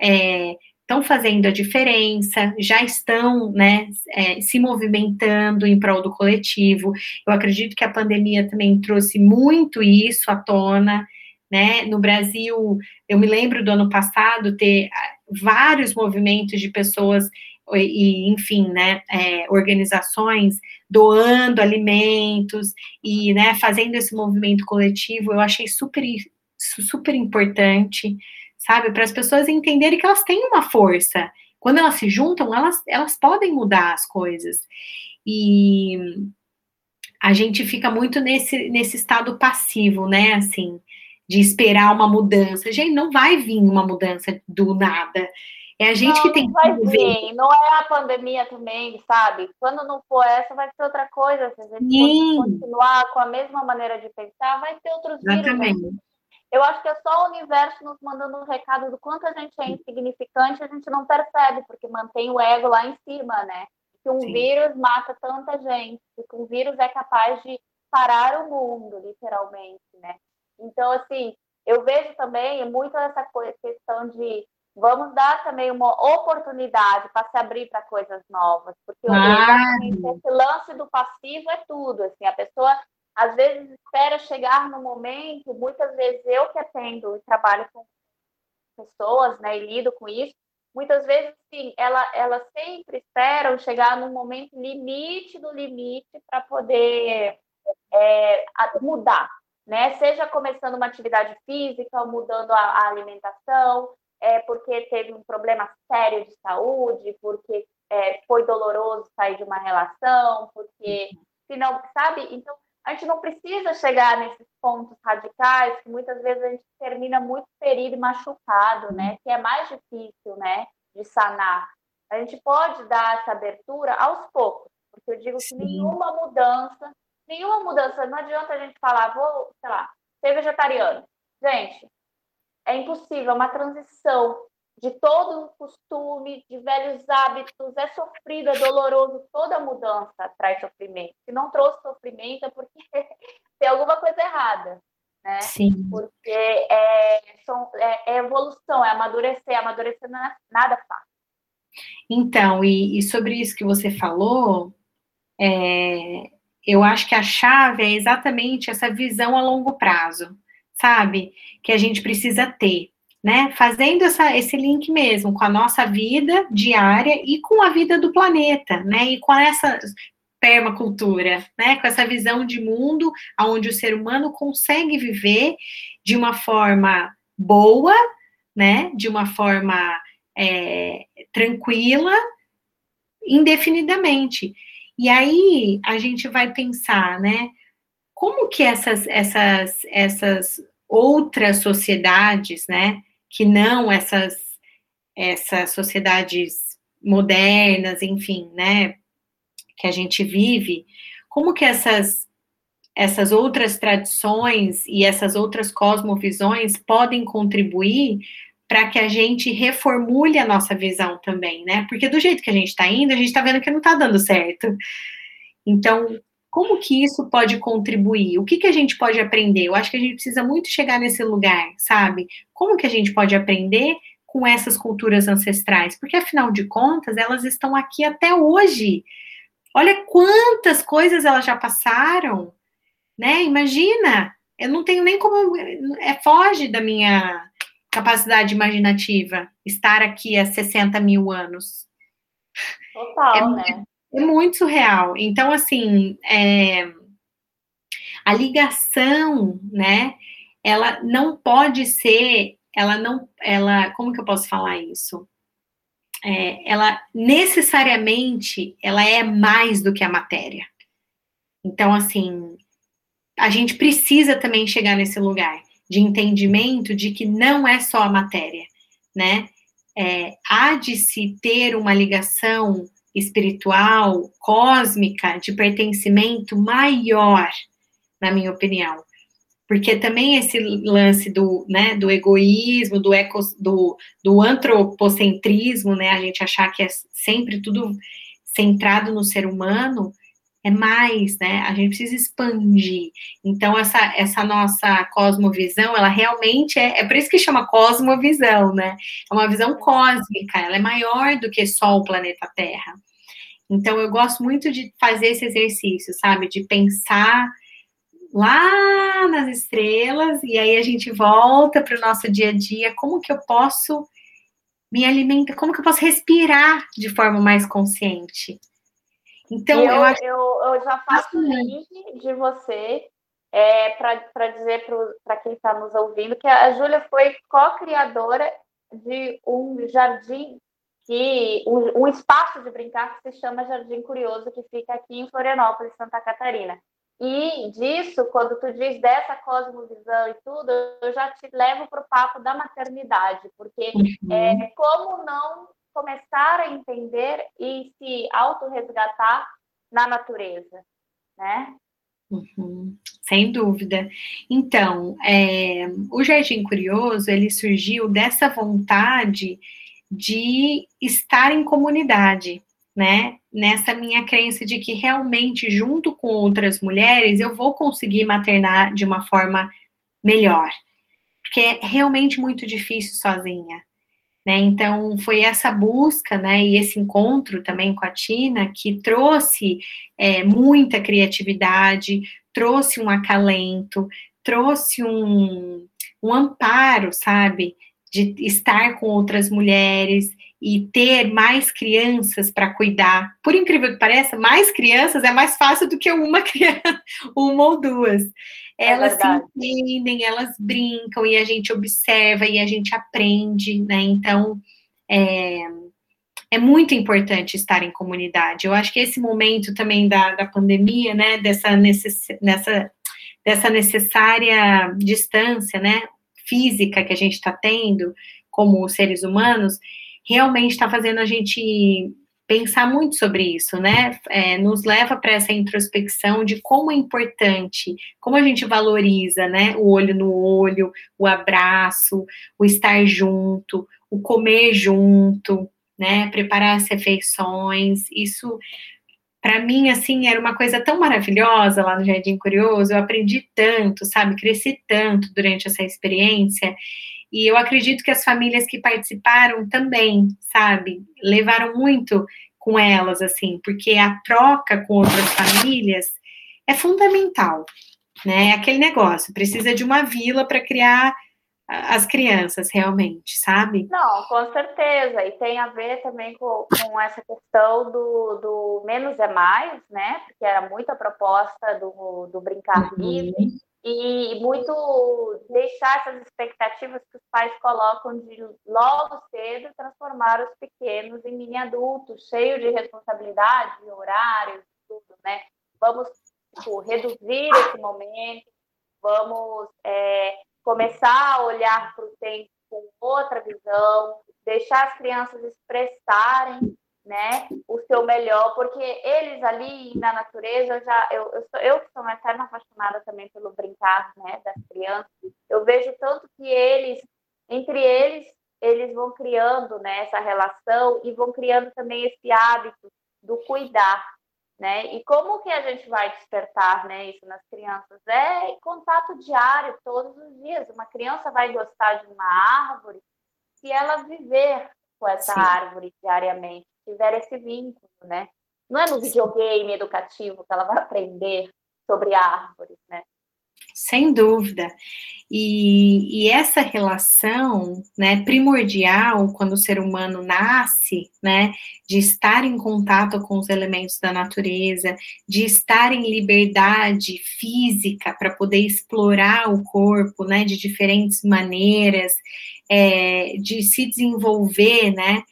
É, estão fazendo a diferença, já estão né, é, se movimentando em prol do coletivo. Eu acredito que a pandemia também trouxe muito isso à tona. Né? No Brasil, eu me lembro do ano passado ter ah, vários movimentos de pessoas e, enfim, né, é, organizações doando alimentos e, né, fazendo esse movimento coletivo, eu achei super, super importante, sabe, para as pessoas entenderem que elas têm uma força. Quando elas se juntam, elas, elas podem mudar as coisas. E a gente fica muito nesse, nesse estado passivo, né, assim, de esperar uma mudança. Gente, não vai vir uma mudança do nada. É a gente não, que tem que vai vir. Não é a pandemia também, sabe? Quando não for essa, vai ser outra coisa. Se a gente continuar com a mesma maneira de pensar, vai ter outros Exatamente. vírus. Né? Eu acho que é só o universo nos mandando um recado do quanto a gente é insignificante, a gente não percebe, porque mantém o ego lá em cima, né? Que um Sim. vírus mata tanta gente, que um vírus é capaz de parar o mundo, literalmente, né? Então, assim, eu vejo também muito essa questão de vamos dar também uma oportunidade para se abrir para coisas novas, porque ah. esse lance do passivo é tudo, assim, a pessoa às vezes espera chegar no momento, muitas vezes eu que atendo e trabalho com pessoas, né, e lido com isso, muitas vezes, sim, ela, elas sempre esperam chegar no momento limite do limite para poder é, mudar, né? Seja começando uma atividade física, mudando a, a alimentação, é, porque teve um problema sério de saúde, porque é, foi doloroso sair de uma relação, porque se não, sabe? Então, a gente não precisa chegar nesses pontos radicais, que muitas vezes a gente termina muito ferido e machucado, né? Que é mais difícil, né? De sanar. A gente pode dar essa abertura aos poucos, porque eu digo que Sim. nenhuma mudança, nenhuma mudança, não adianta a gente falar, vou, sei lá, ser vegetariano. Gente, é impossível, é uma transição de todo um costume, de velhos hábitos, é sofrido, é doloroso, toda mudança traz sofrimento. Se não trouxe sofrimento é porque [laughs] tem alguma coisa errada, né? Sim. Porque é, é, é evolução, é amadurecer, amadurecer não é nada fácil. Então, e, e sobre isso que você falou, é, eu acho que a chave é exatamente essa visão a longo prazo, sabe? Que a gente precisa ter né? Fazendo essa, esse link mesmo com a nossa vida diária e com a vida do planeta, né? E com essa permacultura, né? Com essa visão de mundo onde o ser humano consegue viver de uma forma boa, né? De uma forma é, tranquila, indefinidamente. E aí a gente vai pensar, né? Como que essas, essas, essas outras sociedades, né? que não essas, essas sociedades modernas, enfim, né, que a gente vive, como que essas essas outras tradições e essas outras cosmovisões podem contribuir para que a gente reformule a nossa visão também, né? Porque do jeito que a gente está indo, a gente está vendo que não está dando certo. Então, como que isso pode contribuir? O que, que a gente pode aprender? Eu acho que a gente precisa muito chegar nesse lugar, sabe? Como que a gente pode aprender com essas culturas ancestrais? Porque, afinal de contas, elas estão aqui até hoje. Olha quantas coisas elas já passaram, né? Imagina, eu não tenho nem como. É, foge da minha capacidade imaginativa estar aqui há 60 mil anos. Total, é, né? É muito surreal. Então, assim, é, a ligação, né? Ela não pode ser, ela não, ela, como que eu posso falar isso? É, ela necessariamente, ela é mais do que a matéria. Então, assim, a gente precisa também chegar nesse lugar de entendimento de que não é só a matéria, né? É, há de se ter uma ligação espiritual, cósmica, de pertencimento maior, na minha opinião. Porque também esse lance do, né, do egoísmo, do, eco, do, do antropocentrismo, né, a gente achar que é sempre tudo centrado no ser humano, é mais, né? A gente precisa expandir. Então, essa, essa nossa cosmovisão, ela realmente é, é por isso que chama cosmovisão, né? É uma visão cósmica, ela é maior do que só o planeta Terra. Então, eu gosto muito de fazer esse exercício, sabe? De pensar lá nas estrelas, e aí a gente volta para o nosso dia a dia, como que eu posso me alimentar, como que eu posso respirar de forma mais consciente. Então, eu, eu, acho... eu, eu já faço o link de você é, para dizer para quem está nos ouvindo que a Júlia foi co-criadora de um jardim que um, um, espaço de brincar que se chama Jardim Curioso, que fica aqui em Florianópolis, Santa Catarina. E disso, quando tu diz dessa cosmovisão e tudo, eu já te levo para o papo da maternidade, porque uhum. é, como não começar a entender e se autorresgatar na natureza, né? Uhum, sem dúvida. Então, é, o Jardim Curioso, ele surgiu dessa vontade de estar em comunidade, né? Nessa minha crença de que realmente, junto com outras mulheres, eu vou conseguir maternar de uma forma melhor. Porque é realmente muito difícil sozinha. Né? Então, foi essa busca, né, e esse encontro também com a Tina que trouxe é, muita criatividade, trouxe um acalento, trouxe um, um amparo, sabe, de estar com outras mulheres e ter mais crianças para cuidar. Por incrível que pareça, mais crianças é mais fácil do que uma [laughs] criança, uma ou duas. É elas é se entendem, elas brincam e a gente observa e a gente aprende, né? Então, é, é muito importante estar em comunidade. Eu acho que esse momento também da, da pandemia, né, dessa, necess, nessa, dessa necessária distância, né, física que a gente está tendo como seres humanos, realmente está fazendo a gente pensar muito sobre isso, né? É, nos leva para essa introspecção de como é importante, como a gente valoriza, né? O olho no olho, o abraço, o estar junto, o comer junto, né? Preparar as refeições. Isso, para mim, assim, era uma coisa tão maravilhosa lá no Jardim Curioso. Eu aprendi tanto, sabe? Cresci tanto durante essa experiência. E eu acredito que as famílias que participaram também, sabe, levaram muito com elas, assim, porque a troca com outras famílias é fundamental, né? É aquele negócio, precisa de uma vila para criar as crianças, realmente, sabe? Não, com certeza. E tem a ver também com, com essa questão do, do menos é mais, né? Porque era muita proposta do, do brincar uhum. E muito deixar essas expectativas que os pais colocam de logo cedo transformar os pequenos em mini adultos, cheios de responsabilidade, horários, tudo, né? Vamos tipo, reduzir esse momento, vamos é, começar a olhar para o tempo com outra visão, deixar as crianças expressarem né, o seu melhor, porque eles ali na natureza, eu já eu, eu, sou, eu que sou uma eterna apaixonada também pelo brincar, né, das crianças, eu vejo tanto que eles, entre eles, eles vão criando, né, essa relação e vão criando também esse hábito do cuidar, né? E como que a gente vai despertar, né, isso nas crianças? É contato diário, todos os dias. Uma criança vai gostar de uma árvore se ela viver com essa Sim. árvore diariamente tiver esse vínculo, né? Não é no videogame educativo que ela vai aprender sobre árvores, né? Sem dúvida. E, e, essa relação, né, primordial quando o ser humano nasce, né, de estar em contato com os elementos da natureza, de estar em liberdade física para poder explorar o corpo, né, de diferentes maneiras, é, de se desenvolver, né,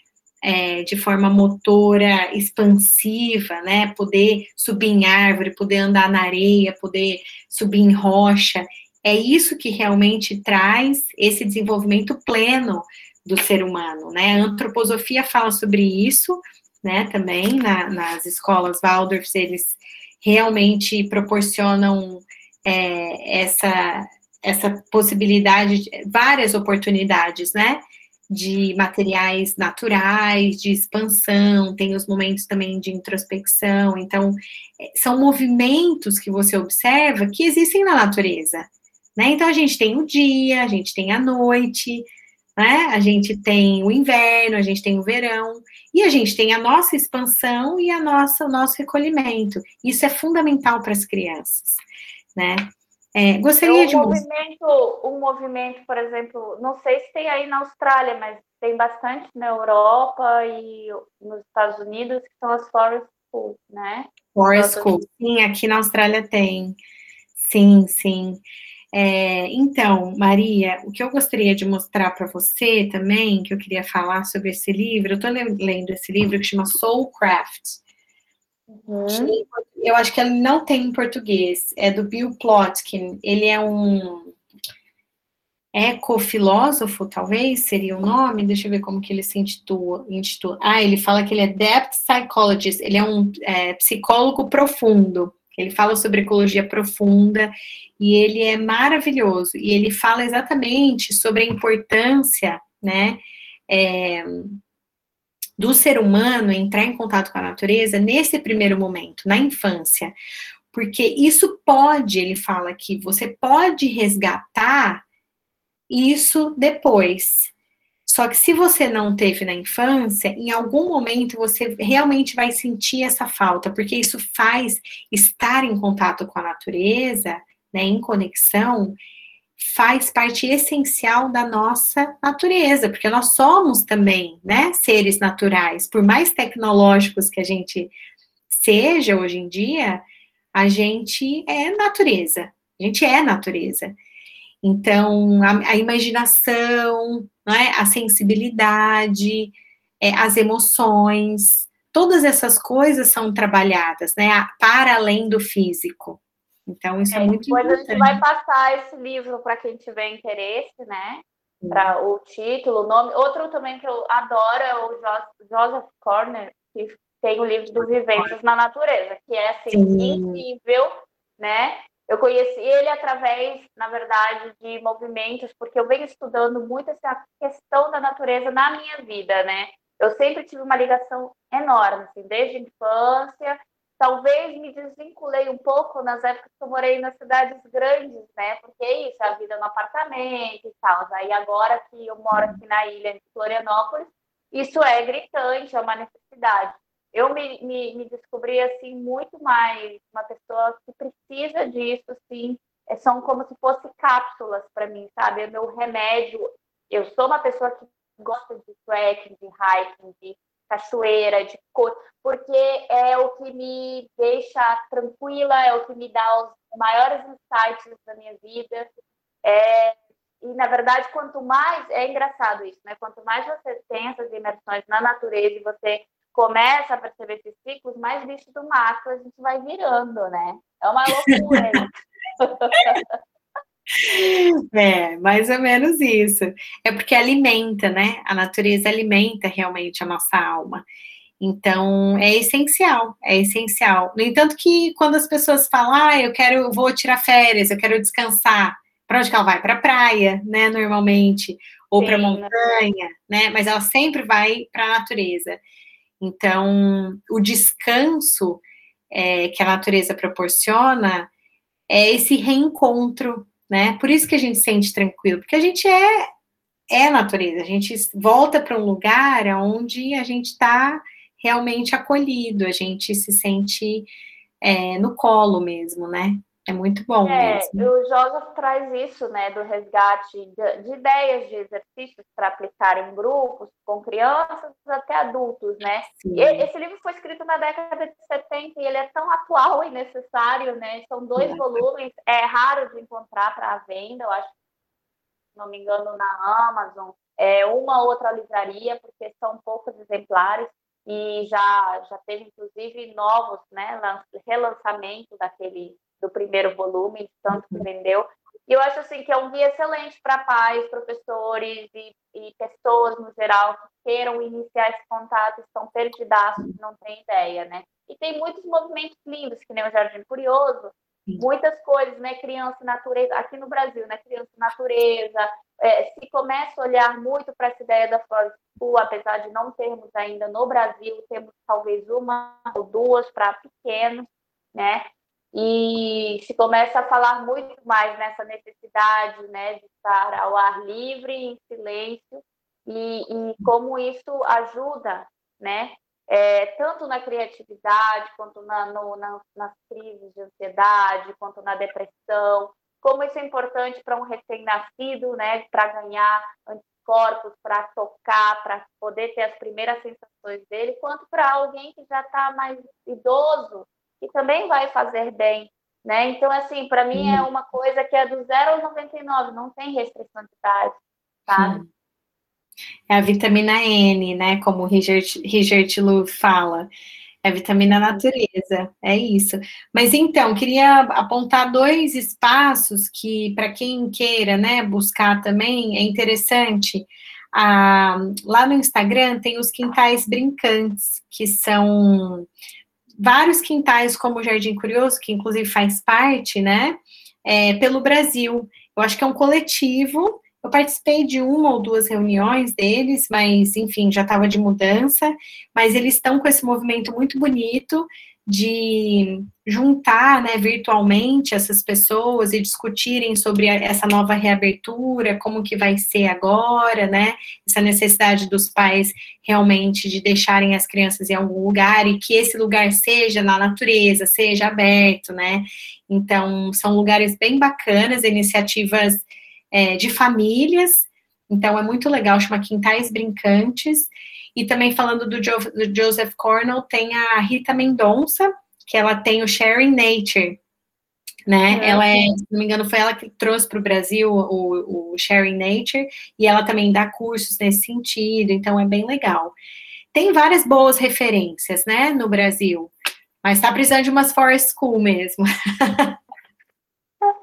é, de forma motora expansiva, né? Poder subir em árvore, poder andar na areia, poder subir em rocha. É isso que realmente traz esse desenvolvimento pleno do ser humano, né? A antroposofia fala sobre isso, né? Também na, nas escolas Waldorf, eles realmente proporcionam é, essa essa possibilidade, várias oportunidades, né? De materiais naturais, de expansão, tem os momentos também de introspecção. Então, é, são movimentos que você observa que existem na natureza. Né? Então, a gente tem o dia, a gente tem a noite, né? a gente tem o inverno, a gente tem o verão, e a gente tem a nossa expansão e a nossa, o nosso recolhimento. Isso é fundamental para as crianças. Né? É, gostaria um de movimento, um movimento, por exemplo, não sei se tem aí na Austrália, mas tem bastante na Europa e nos Estados Unidos que são as forest schools, né? Forest schools, sim, aqui na Austrália tem, sim, sim. É, então, Maria, o que eu gostaria de mostrar para você também, que eu queria falar sobre esse livro, eu estou lendo esse livro que chama Soulcraft. Uhum. Eu acho que ele não tem em português. É do Bill Plotkin. Ele é um ecofilósofo, talvez seria o nome. Deixa eu ver como que ele se intitula. intitula. Ah, ele fala que ele é depth psychologist. Ele é um é, psicólogo profundo. Ele fala sobre ecologia profunda e ele é maravilhoso. E ele fala exatamente sobre a importância, né? É, do ser humano entrar em contato com a natureza nesse primeiro momento, na infância. Porque isso pode, ele fala que você pode resgatar isso depois. Só que se você não teve na infância, em algum momento você realmente vai sentir essa falta, porque isso faz estar em contato com a natureza, né, em conexão, faz parte essencial da nossa natureza, porque nós somos também, né, seres naturais. Por mais tecnológicos que a gente seja hoje em dia, a gente é natureza. A gente é natureza. Então, a, a imaginação, né, a sensibilidade, é, as emoções, todas essas coisas são trabalhadas, né, para além do físico. Então, isso é, é muito depois importante. a gente vai passar esse livro para quem tiver interesse, né? Para o título, o nome. Outro também que eu adoro é o Joseph Corner, que tem o livro do Vivências na Natureza, que é assim, incrível, né? Eu conheci ele através, na verdade, de movimentos, porque eu venho estudando muito essa questão da natureza na minha vida, né? Eu sempre tive uma ligação enorme, assim, desde a infância, talvez me desvinculei um pouco nas épocas que eu morei nas cidades grandes, né? Porque é isso, a vida no apartamento e tal. Aí agora que eu moro aqui na ilha de Florianópolis, isso é gritante, é uma necessidade. Eu me, me, me descobri, assim, muito mais uma pessoa que precisa disso, assim, são como se fossem cápsulas para mim, sabe? É meu remédio. Eu sou uma pessoa que gosta de trekking, de hiking, de cachoeira, de cor, porque é o que me deixa tranquila, é o que me dá os maiores insights da minha vida. É, e, na verdade, quanto mais. É engraçado isso, né? Quanto mais você tem essas imersões na natureza e você começa a perceber esses ciclos, mais bicho do mato a gente vai virando, né? É uma [laughs] loucura. [laughs] É, mais ou menos isso. É porque alimenta, né? A natureza alimenta realmente a nossa alma. Então, é essencial, é essencial. No entanto, que quando as pessoas falam, ah, eu quero, vou tirar férias, eu quero descansar, para onde que ela vai? Para a praia, né, normalmente, ou para montanha, né? Mas ela sempre vai para a natureza. Então, o descanso é, que a natureza proporciona é esse reencontro né? Por isso que a gente sente tranquilo, porque a gente é é natureza, a gente volta para um lugar onde a gente está realmente acolhido, a gente se sente é, no colo mesmo, né? É muito bom é, mesmo. O Joseph traz isso, né, do resgate de, de ideias de exercícios para aplicar em grupos, com crianças até adultos, né? E, esse livro foi escrito na década de 70 e ele é tão atual e necessário, né? São dois é. volumes, é raro de encontrar para venda, eu acho, se não me engano, na Amazon, é uma outra livraria, porque são poucos exemplares e já já teve inclusive novos, né, relançamento daquele do primeiro volume, tanto que vendeu. E eu acho assim que é um guia excelente para pais, professores e, e, pessoas no geral que queiram iniciar esse contato, estão perdidaços, não tem ideia, né? E tem muitos movimentos lindos, que nem o Jardim Curioso, muitas coisas, né? Criança e natureza, aqui no Brasil, né? Criança e natureza. É, se começa a olhar muito para essa ideia da Forest School, apesar de não termos ainda no Brasil, temos talvez uma ou duas para pequenos, né? E se começa a falar muito mais nessa necessidade né, de estar ao ar livre, em silêncio, e, e como isso ajuda, né, é, tanto na criatividade, quanto na, no, na, nas crises de ansiedade, quanto na depressão, como isso é importante para um recém-nascido, né, para ganhar anticorpos, para tocar, para poder ter as primeiras sensações dele, quanto para alguém que já está mais idoso, que também vai fazer bem. Né? Então, assim, para mim é uma coisa que é do 0 ao 99, não tem restrição de idade, sabe? É a vitamina N, né? Como o Richard, Richard Lu fala. É a vitamina natureza, é isso. Mas então, queria apontar dois espaços que, para quem queira, né, buscar também, é interessante. Ah, lá no Instagram tem os quintais brincantes, que são vários quintais, como o Jardim Curioso, que inclusive faz parte, né, é, pelo Brasil. Eu acho que é um coletivo. Eu participei de uma ou duas reuniões deles, mas, enfim, já estava de mudança. Mas eles estão com esse movimento muito bonito de juntar né, virtualmente essas pessoas e discutirem sobre essa nova reabertura, como que vai ser agora, né? Essa necessidade dos pais realmente de deixarem as crianças em algum lugar e que esse lugar seja na natureza, seja aberto, né? Então, são lugares bem bacanas, iniciativas é, de famílias. Então é muito legal, chama Quintais Brincantes. E também falando do, jo do Joseph Cornell, tem a Rita Mendonça, que ela tem o Sharing Nature, né? Uhum. Ela é, se não me engano, foi ela que trouxe para o Brasil o, o Sharing Nature, e ela também dá cursos nesse sentido, então é bem legal. Tem várias boas referências, né, no Brasil, mas está precisando de umas forest school mesmo. [laughs]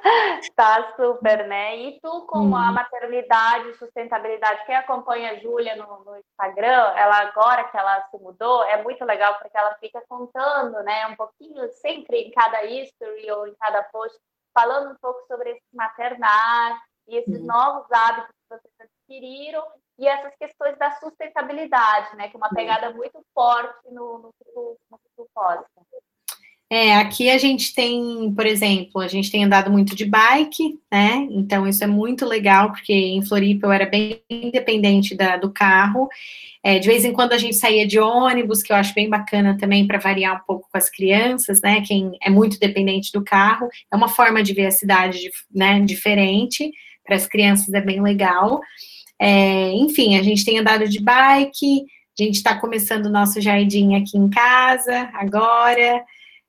[laughs] Tá super, né? E tu, com hum. a maternidade e sustentabilidade, quem acompanha a Júlia no, no, Instagram, ela agora que ela se mudou, é muito legal porque ela fica contando, né? Um pouquinho, sempre em cada history ou em cada post, falando um pouco sobre esse maternar e esses hum. novos hábitos que vocês adquiriram e essas questões da sustentabilidade, né? Que é uma pegada muito forte no, no, no, no, no é, aqui a gente tem, por exemplo, a gente tem andado muito de bike, né? Então isso é muito legal, porque em Floripa eu era bem independente da, do carro. É, de vez em quando a gente saía de ônibus, que eu acho bem bacana também para variar um pouco com as crianças, né? Quem é muito dependente do carro, é uma forma de ver a cidade né, diferente. Para as crianças é bem legal. É, enfim, a gente tem andado de bike, a gente está começando o nosso jardim aqui em casa agora.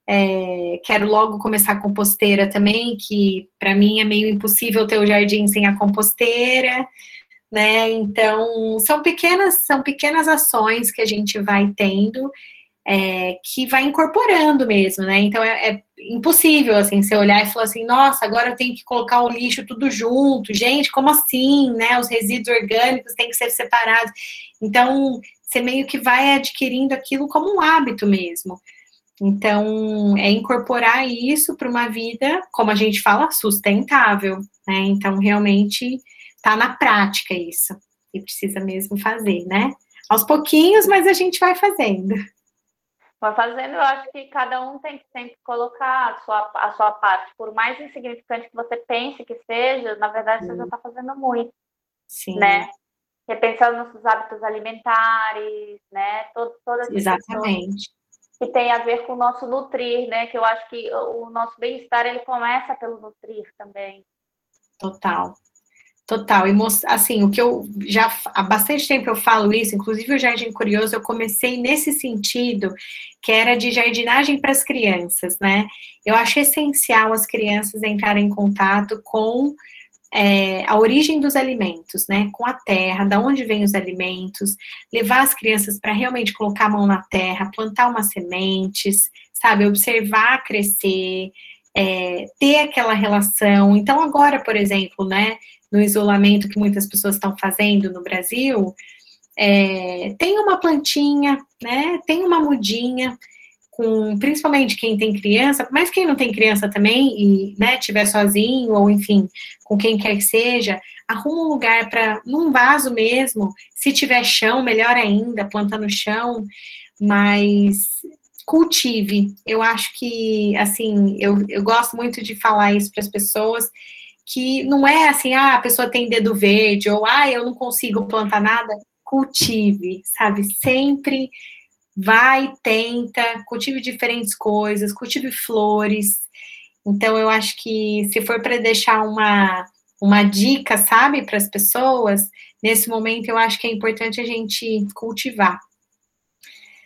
É, quero logo começar a composteira também, que para mim é meio impossível ter o jardim sem a composteira, né? Então são pequenas são pequenas ações que a gente vai tendo é, que vai incorporando mesmo, né? Então é, é, impossível assim você olhar e falar assim, nossa, agora eu tenho que colocar o lixo tudo junto, gente, como assim, né? Os resíduos orgânicos têm que ser separados. Então você meio que vai adquirindo aquilo como um hábito mesmo. Então, é incorporar isso para uma vida, como a gente fala, sustentável, né? Então, realmente está na prática isso. E precisa mesmo fazer, né? Aos pouquinhos, mas a gente vai fazendo. Vai fazendo, eu acho que cada um tem que sempre colocar a sua, a sua parte. Por mais insignificante que você pense que seja, na verdade, Sim. você já está fazendo muito. Sim. Né? Repensando nos seus hábitos alimentares, né? Todo, todas Exatamente que tem a ver com o nosso nutrir, né? Que eu acho que o nosso bem-estar ele começa pelo nutrir também. Total. Total, e assim, o que eu já há bastante tempo eu falo isso, inclusive o Jardim Curioso, eu comecei nesse sentido, que era de jardinagem para as crianças, né? Eu acho essencial as crianças entrarem em contato com é, a origem dos alimentos, né? Com a terra, da onde vêm os alimentos, levar as crianças para realmente colocar a mão na terra, plantar umas sementes, sabe? Observar crescer, é, ter aquela relação. Então, agora, por exemplo, né? No isolamento que muitas pessoas estão fazendo no Brasil, é, tem uma plantinha, né? Tem uma mudinha com principalmente quem tem criança, mas quem não tem criança também e né, tiver sozinho ou enfim, com quem quer que seja, arruma um lugar para num vaso mesmo, se tiver chão, melhor ainda, planta no chão, mas cultive. Eu acho que assim, eu, eu gosto muito de falar isso para as pessoas que não é assim, ah, a pessoa tem dedo verde ou ah, eu não consigo plantar nada, cultive, sabe? Sempre vai, tenta, cultive diferentes coisas, cultive flores. Então, eu acho que se for para deixar uma, uma dica, sabe, para as pessoas, nesse momento eu acho que é importante a gente cultivar.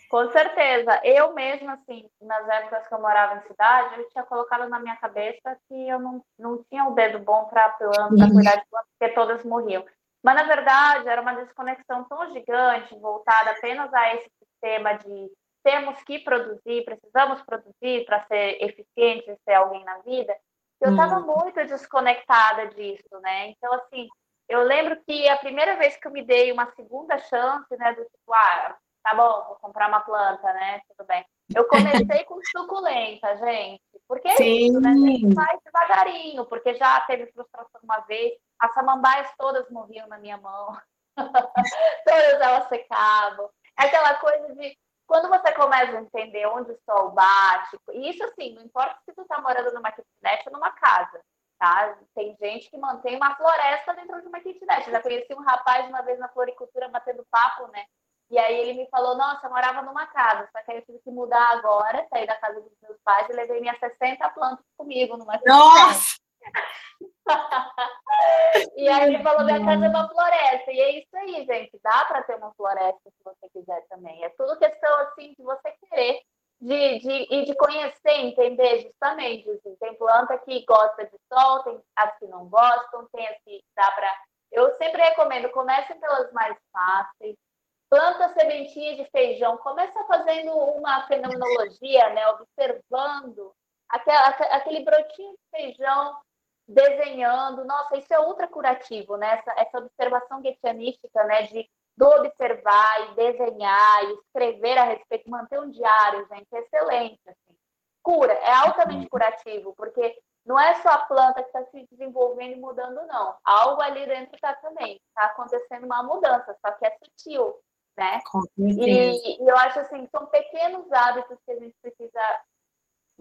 Com certeza. Eu mesma, assim, nas épocas que eu morava em cidade, eu tinha colocado na minha cabeça que eu não, não tinha o dedo bom para planta, para cuidar de plantas, porque todas morriam. Mas, na verdade, era uma desconexão tão gigante, voltada apenas a esse sistema de temos que produzir, precisamos produzir para ser eficiente, ser alguém na vida, eu estava hum. muito desconectada disso, né? Então, assim, eu lembro que a primeira vez que eu me dei uma segunda chance, né, do tipo, ah, tá bom, vou comprar uma planta, né, tudo bem. Eu comecei com suculenta, gente, porque é Sim. isso, né, gente vai devagarinho, porque já teve frustração uma vez, as samambaias todas morriam na minha mão, [laughs] todas elas secavam, aquela coisa de quando você começa a entender onde o sol bate, e isso assim, não importa se tu tá morando numa kitnet ou numa casa, tá? Tem gente que mantém uma floresta dentro de uma kitnet. Já conheci um rapaz uma vez na floricultura batendo papo, né? E aí ele me falou, nossa, eu morava numa casa, só que aí eu tive que mudar agora, sair da casa dos meus pais e levei minhas 60 plantas comigo numa kitnet. E aí ele falou: minha casa é uma floresta. E é isso aí, gente. Dá para ter uma floresta se você quiser também. É tudo questão assim de você querer. De, de, e de conhecer, entender justamente. Assim, tem planta que gosta de sol, tem as que não gostam, tem as que dá para. Eu sempre recomendo, comecem pelas mais fáceis, planta sementinha de feijão, começa fazendo uma fenomenologia, né, observando aquela, aquele brotinho de feijão desenhando. Nossa, isso é ultra curativo, né? Essa, essa observação guetianística, né, de do observar e desenhar e escrever a respeito, manter um diário, gente, é excelente. Assim. Cura, é altamente curativo, porque não é só a planta que está se desenvolvendo e mudando, não. Algo ali dentro está também. Está acontecendo uma mudança, só que é sutil né? E, e, eu acho assim, são pequenos hábitos que a gente precisa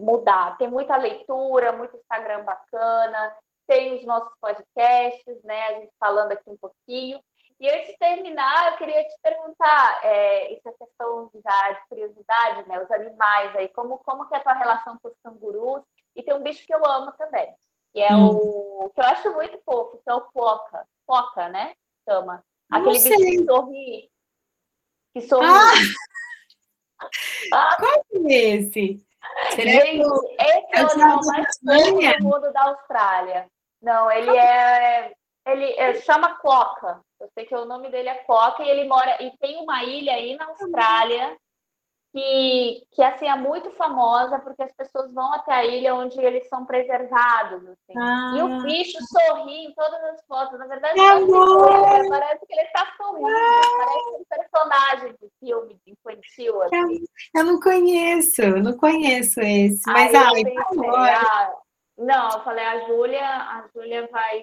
mudar. Tem muita leitura, muito Instagram bacana, tem os nossos podcasts, né? A gente falando aqui um pouquinho. E antes de terminar, eu queria te perguntar, é, essa questão já de curiosidade, né? Os animais aí, como, como que é a tua relação com os cangurus? E tem um bicho que eu amo também, que é hum. o que eu acho muito fofo, que é o foca. Foca, né? Chama. Aquele bicho que sorri que sou ah! ah! Qual é esse? Gente, esse é o animal mais fofo do mundo da Austrália. Não, ele é. Ele é, chama Cloca. Eu sei que o nome dele é Cloca e ele mora. E tem uma ilha aí na Austrália que, que assim é muito famosa porque as pessoas vão até a ilha onde eles são preservados. Assim. Ah. E o bicho sorri em todas as fotos. Na verdade, que parece que ele está sorrindo. Ah. Parece um personagem de filme de infantil. Assim. Eu não conheço, não conheço esse. Mas ai, ai, ah, não, eu falei, a Júlia, a Júlia vai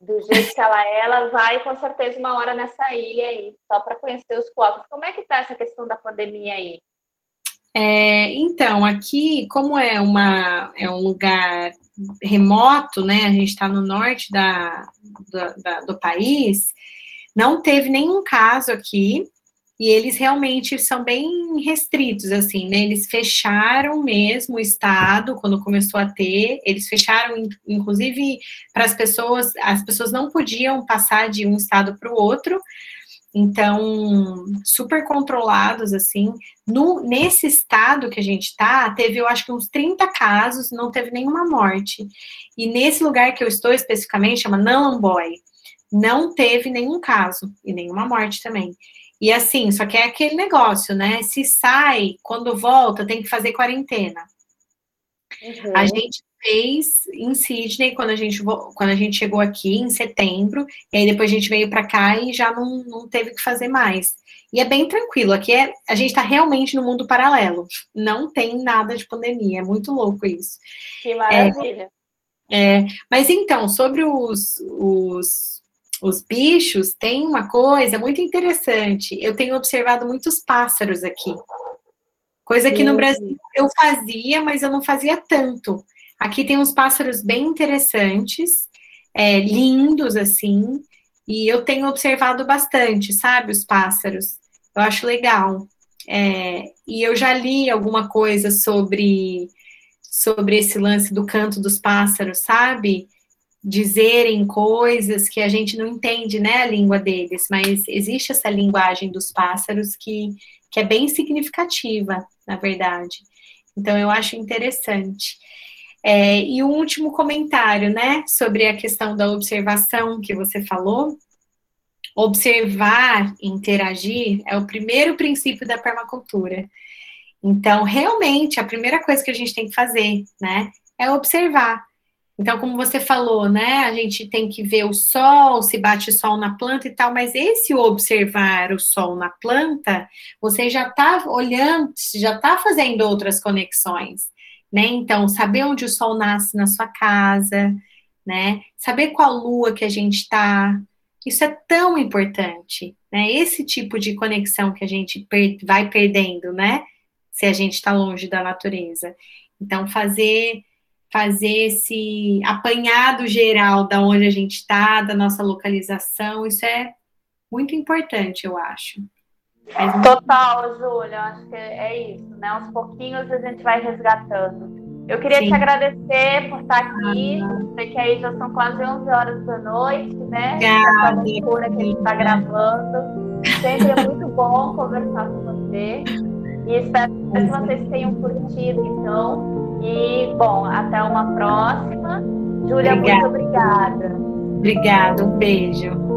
do jeito que ela é, ela vai com certeza uma hora nessa ilha aí, só para conhecer os copos. Como é que está essa questão da pandemia aí? É, então, aqui, como é, uma, é um lugar remoto, né? A gente está no norte da, do, da, do país, não teve nenhum caso aqui, e eles realmente são bem restritos, assim, né? Eles fecharam mesmo o Estado quando começou a ter, eles fecharam, inclusive, para as pessoas, as pessoas não podiam passar de um estado para o outro, então, super controlados, assim. No, nesse estado que a gente tá, teve, eu acho que uns 30 casos, não teve nenhuma morte. E nesse lugar que eu estou especificamente, chama Nalamboy, não teve nenhum caso e nenhuma morte também. E assim, só que é aquele negócio, né? Se sai, quando volta, tem que fazer quarentena. Uhum. A gente fez em Sydney quando a gente quando a gente chegou aqui em setembro, e aí depois a gente veio para cá e já não, não teve que fazer mais. E é bem tranquilo, aqui é, a gente está realmente no mundo paralelo. Não tem nada de pandemia, é muito louco isso. Que maravilha. É, é, mas então, sobre os, os os bichos têm uma coisa muito interessante. Eu tenho observado muitos pássaros aqui. Coisa que no Brasil eu fazia, mas eu não fazia tanto. Aqui tem uns pássaros bem interessantes, é, lindos assim, e eu tenho observado bastante, sabe, os pássaros. Eu acho legal. É, e eu já li alguma coisa sobre sobre esse lance do canto dos pássaros, sabe? Dizerem coisas que a gente não entende, né, a língua deles, mas existe essa linguagem dos pássaros que, que é bem significativa, na verdade. Então, eu acho interessante. É, e o um último comentário, né, sobre a questão da observação que você falou. Observar, interagir, é o primeiro princípio da permacultura. Então, realmente, a primeira coisa que a gente tem que fazer, né, é observar então, como você falou, né, a gente tem que ver o sol, se bate sol na planta e tal, mas esse observar o sol na planta, você já está olhando, já está fazendo outras conexões, né? Então, saber onde o sol nasce na sua casa, né? Saber qual lua que a gente está, isso é tão importante, né? Esse tipo de conexão que a gente per vai perdendo, né? Se a gente está longe da natureza. Então, fazer fazer esse apanhado geral da onde a gente está, da nossa localização, isso é muito importante, eu acho. Mas... Total, Júlia, acho que é isso, né? Aos pouquinhos a gente vai resgatando. Eu queria Sim. te agradecer por estar aqui. Sei que aí já são quase 11 horas da noite, né? Essa loucura que a gente está gravando. Sempre é muito bom conversar com você. E espero que vocês tenham curtido, então. E, bom, até uma próxima. Júlia, muito obrigada. Obrigada, um beijo.